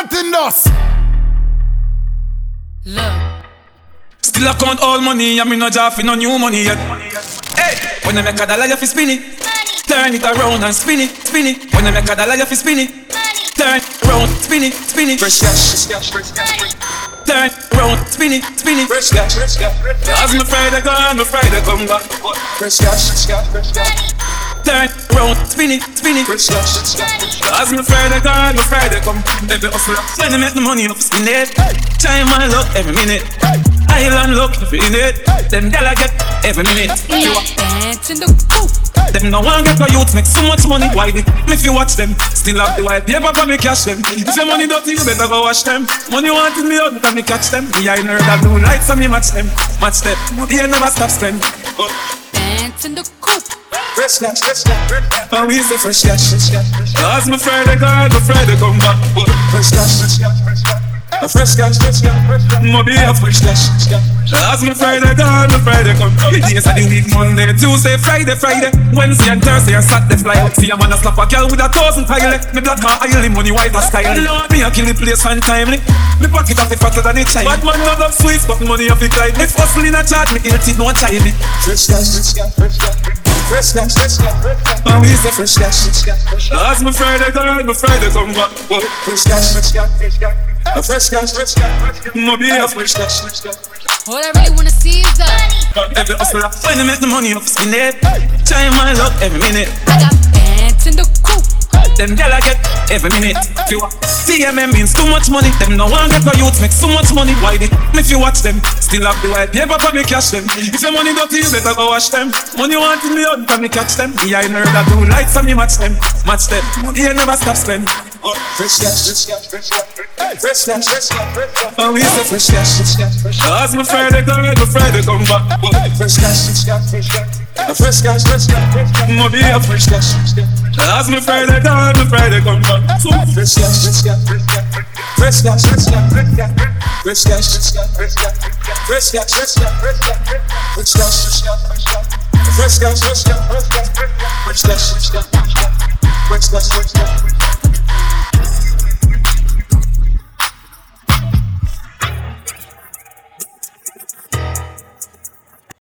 Martin Doss. Look. Still I count all money, and me no job for no new money yet. Hey, when I make a dollar, you fi spin it. Turn it around and spin it, spin it. When I make a dollar, you fi spin it. Turn around, spin it, spin it. Fresh cash, Turn around, spin it, spin it. Fresh cash, fresh cash. As my Friday gone, my Friday come back. Fresh cash, fresh cash, fresh cash. Turn around, spin it, spin it. Fresh cash, fresh cash. As my Friday gone, my Friday come. Every hustler, when I make the money, you fi spin it. Time my luck every minute. Island look every minute. Them gyal I get every minute. You a- Dance in the coop. them no one get my youth make so much money. Why they? If you watch them, still have the white paper for me cash them. If your money dirty, you better go wash them. Money wanted me out, but me catch them. Me I nerd that do lights so me match them, match them. He never stop spend. Oh. Dance in the coop. Fresh cash, fresh cash, fresh cash. And we say fresh cash, fresh cash. Cause my Friday gone, my Friday come back. Oh. Fresh cash, fresh cash, fresh cash. A fresh cash, fresh cash, fresh be a fresh cash. Cause my Friday gone, my Friday come. Days of the week, Monday, Tuesday, Friday, Friday. Wednesday and Thursday, and Saturday fly. See a man a slap a girl with a thousand pile. Me black car, oily money, white as style. Me a kill the place fan timely. Me pocket off the fatter than a child. Bad man love up sweets, but money off the Clyde. If hustle in a chart, me it, no child. Fresh cash, fresh cash, fresh cash. Fresh cash, fresh cash, fresh cash. And fresh cash, fresh cash, fresh cash. Last my Friday gone, my Friday come back. Whoa. Fresh cash, fresh cash. A fresh cash, fresh cash, fresh cash. Be a fresh cash. All I really wanna see is the. money. Every hustler, when I make the money up, spin it. Time my luck every minute. I got dance in the coop. Them gyal I get every minute. If you TMM means too much money. Them no one get for youth make so much money. Why they? If you watch them, still have the white paper for me cash them. If your money dirty, you better go wash them. Money want me out, for me catch them. Yeah, I nerd that do lights and me match them, match them. Yeah, never stop spend. Oh, fresh cash, fresh cash, fresh cash, fresh cash, fresh cash. Oh, we say fresh cash, fresh cash, fresh cash. Cause my my Friday come back. Oh, fresh cash, fresh cash. A fresh cash, fresh cash. Mo be a fresh cash. Cause my Friday gone, my Friday come back. Cash, fresh cash. Fresh cash, fresh cash, fresh cash. Fresh cash, fresh cash, fresh cash. Fresh cash, fresh cash, fresh cash. Fresh cash, fresh cash, fresh cash. Fresh cash, fresh cash, fresh cash. Fresh cash, fresh cash, fresh cash. Fresh cash, fresh cash.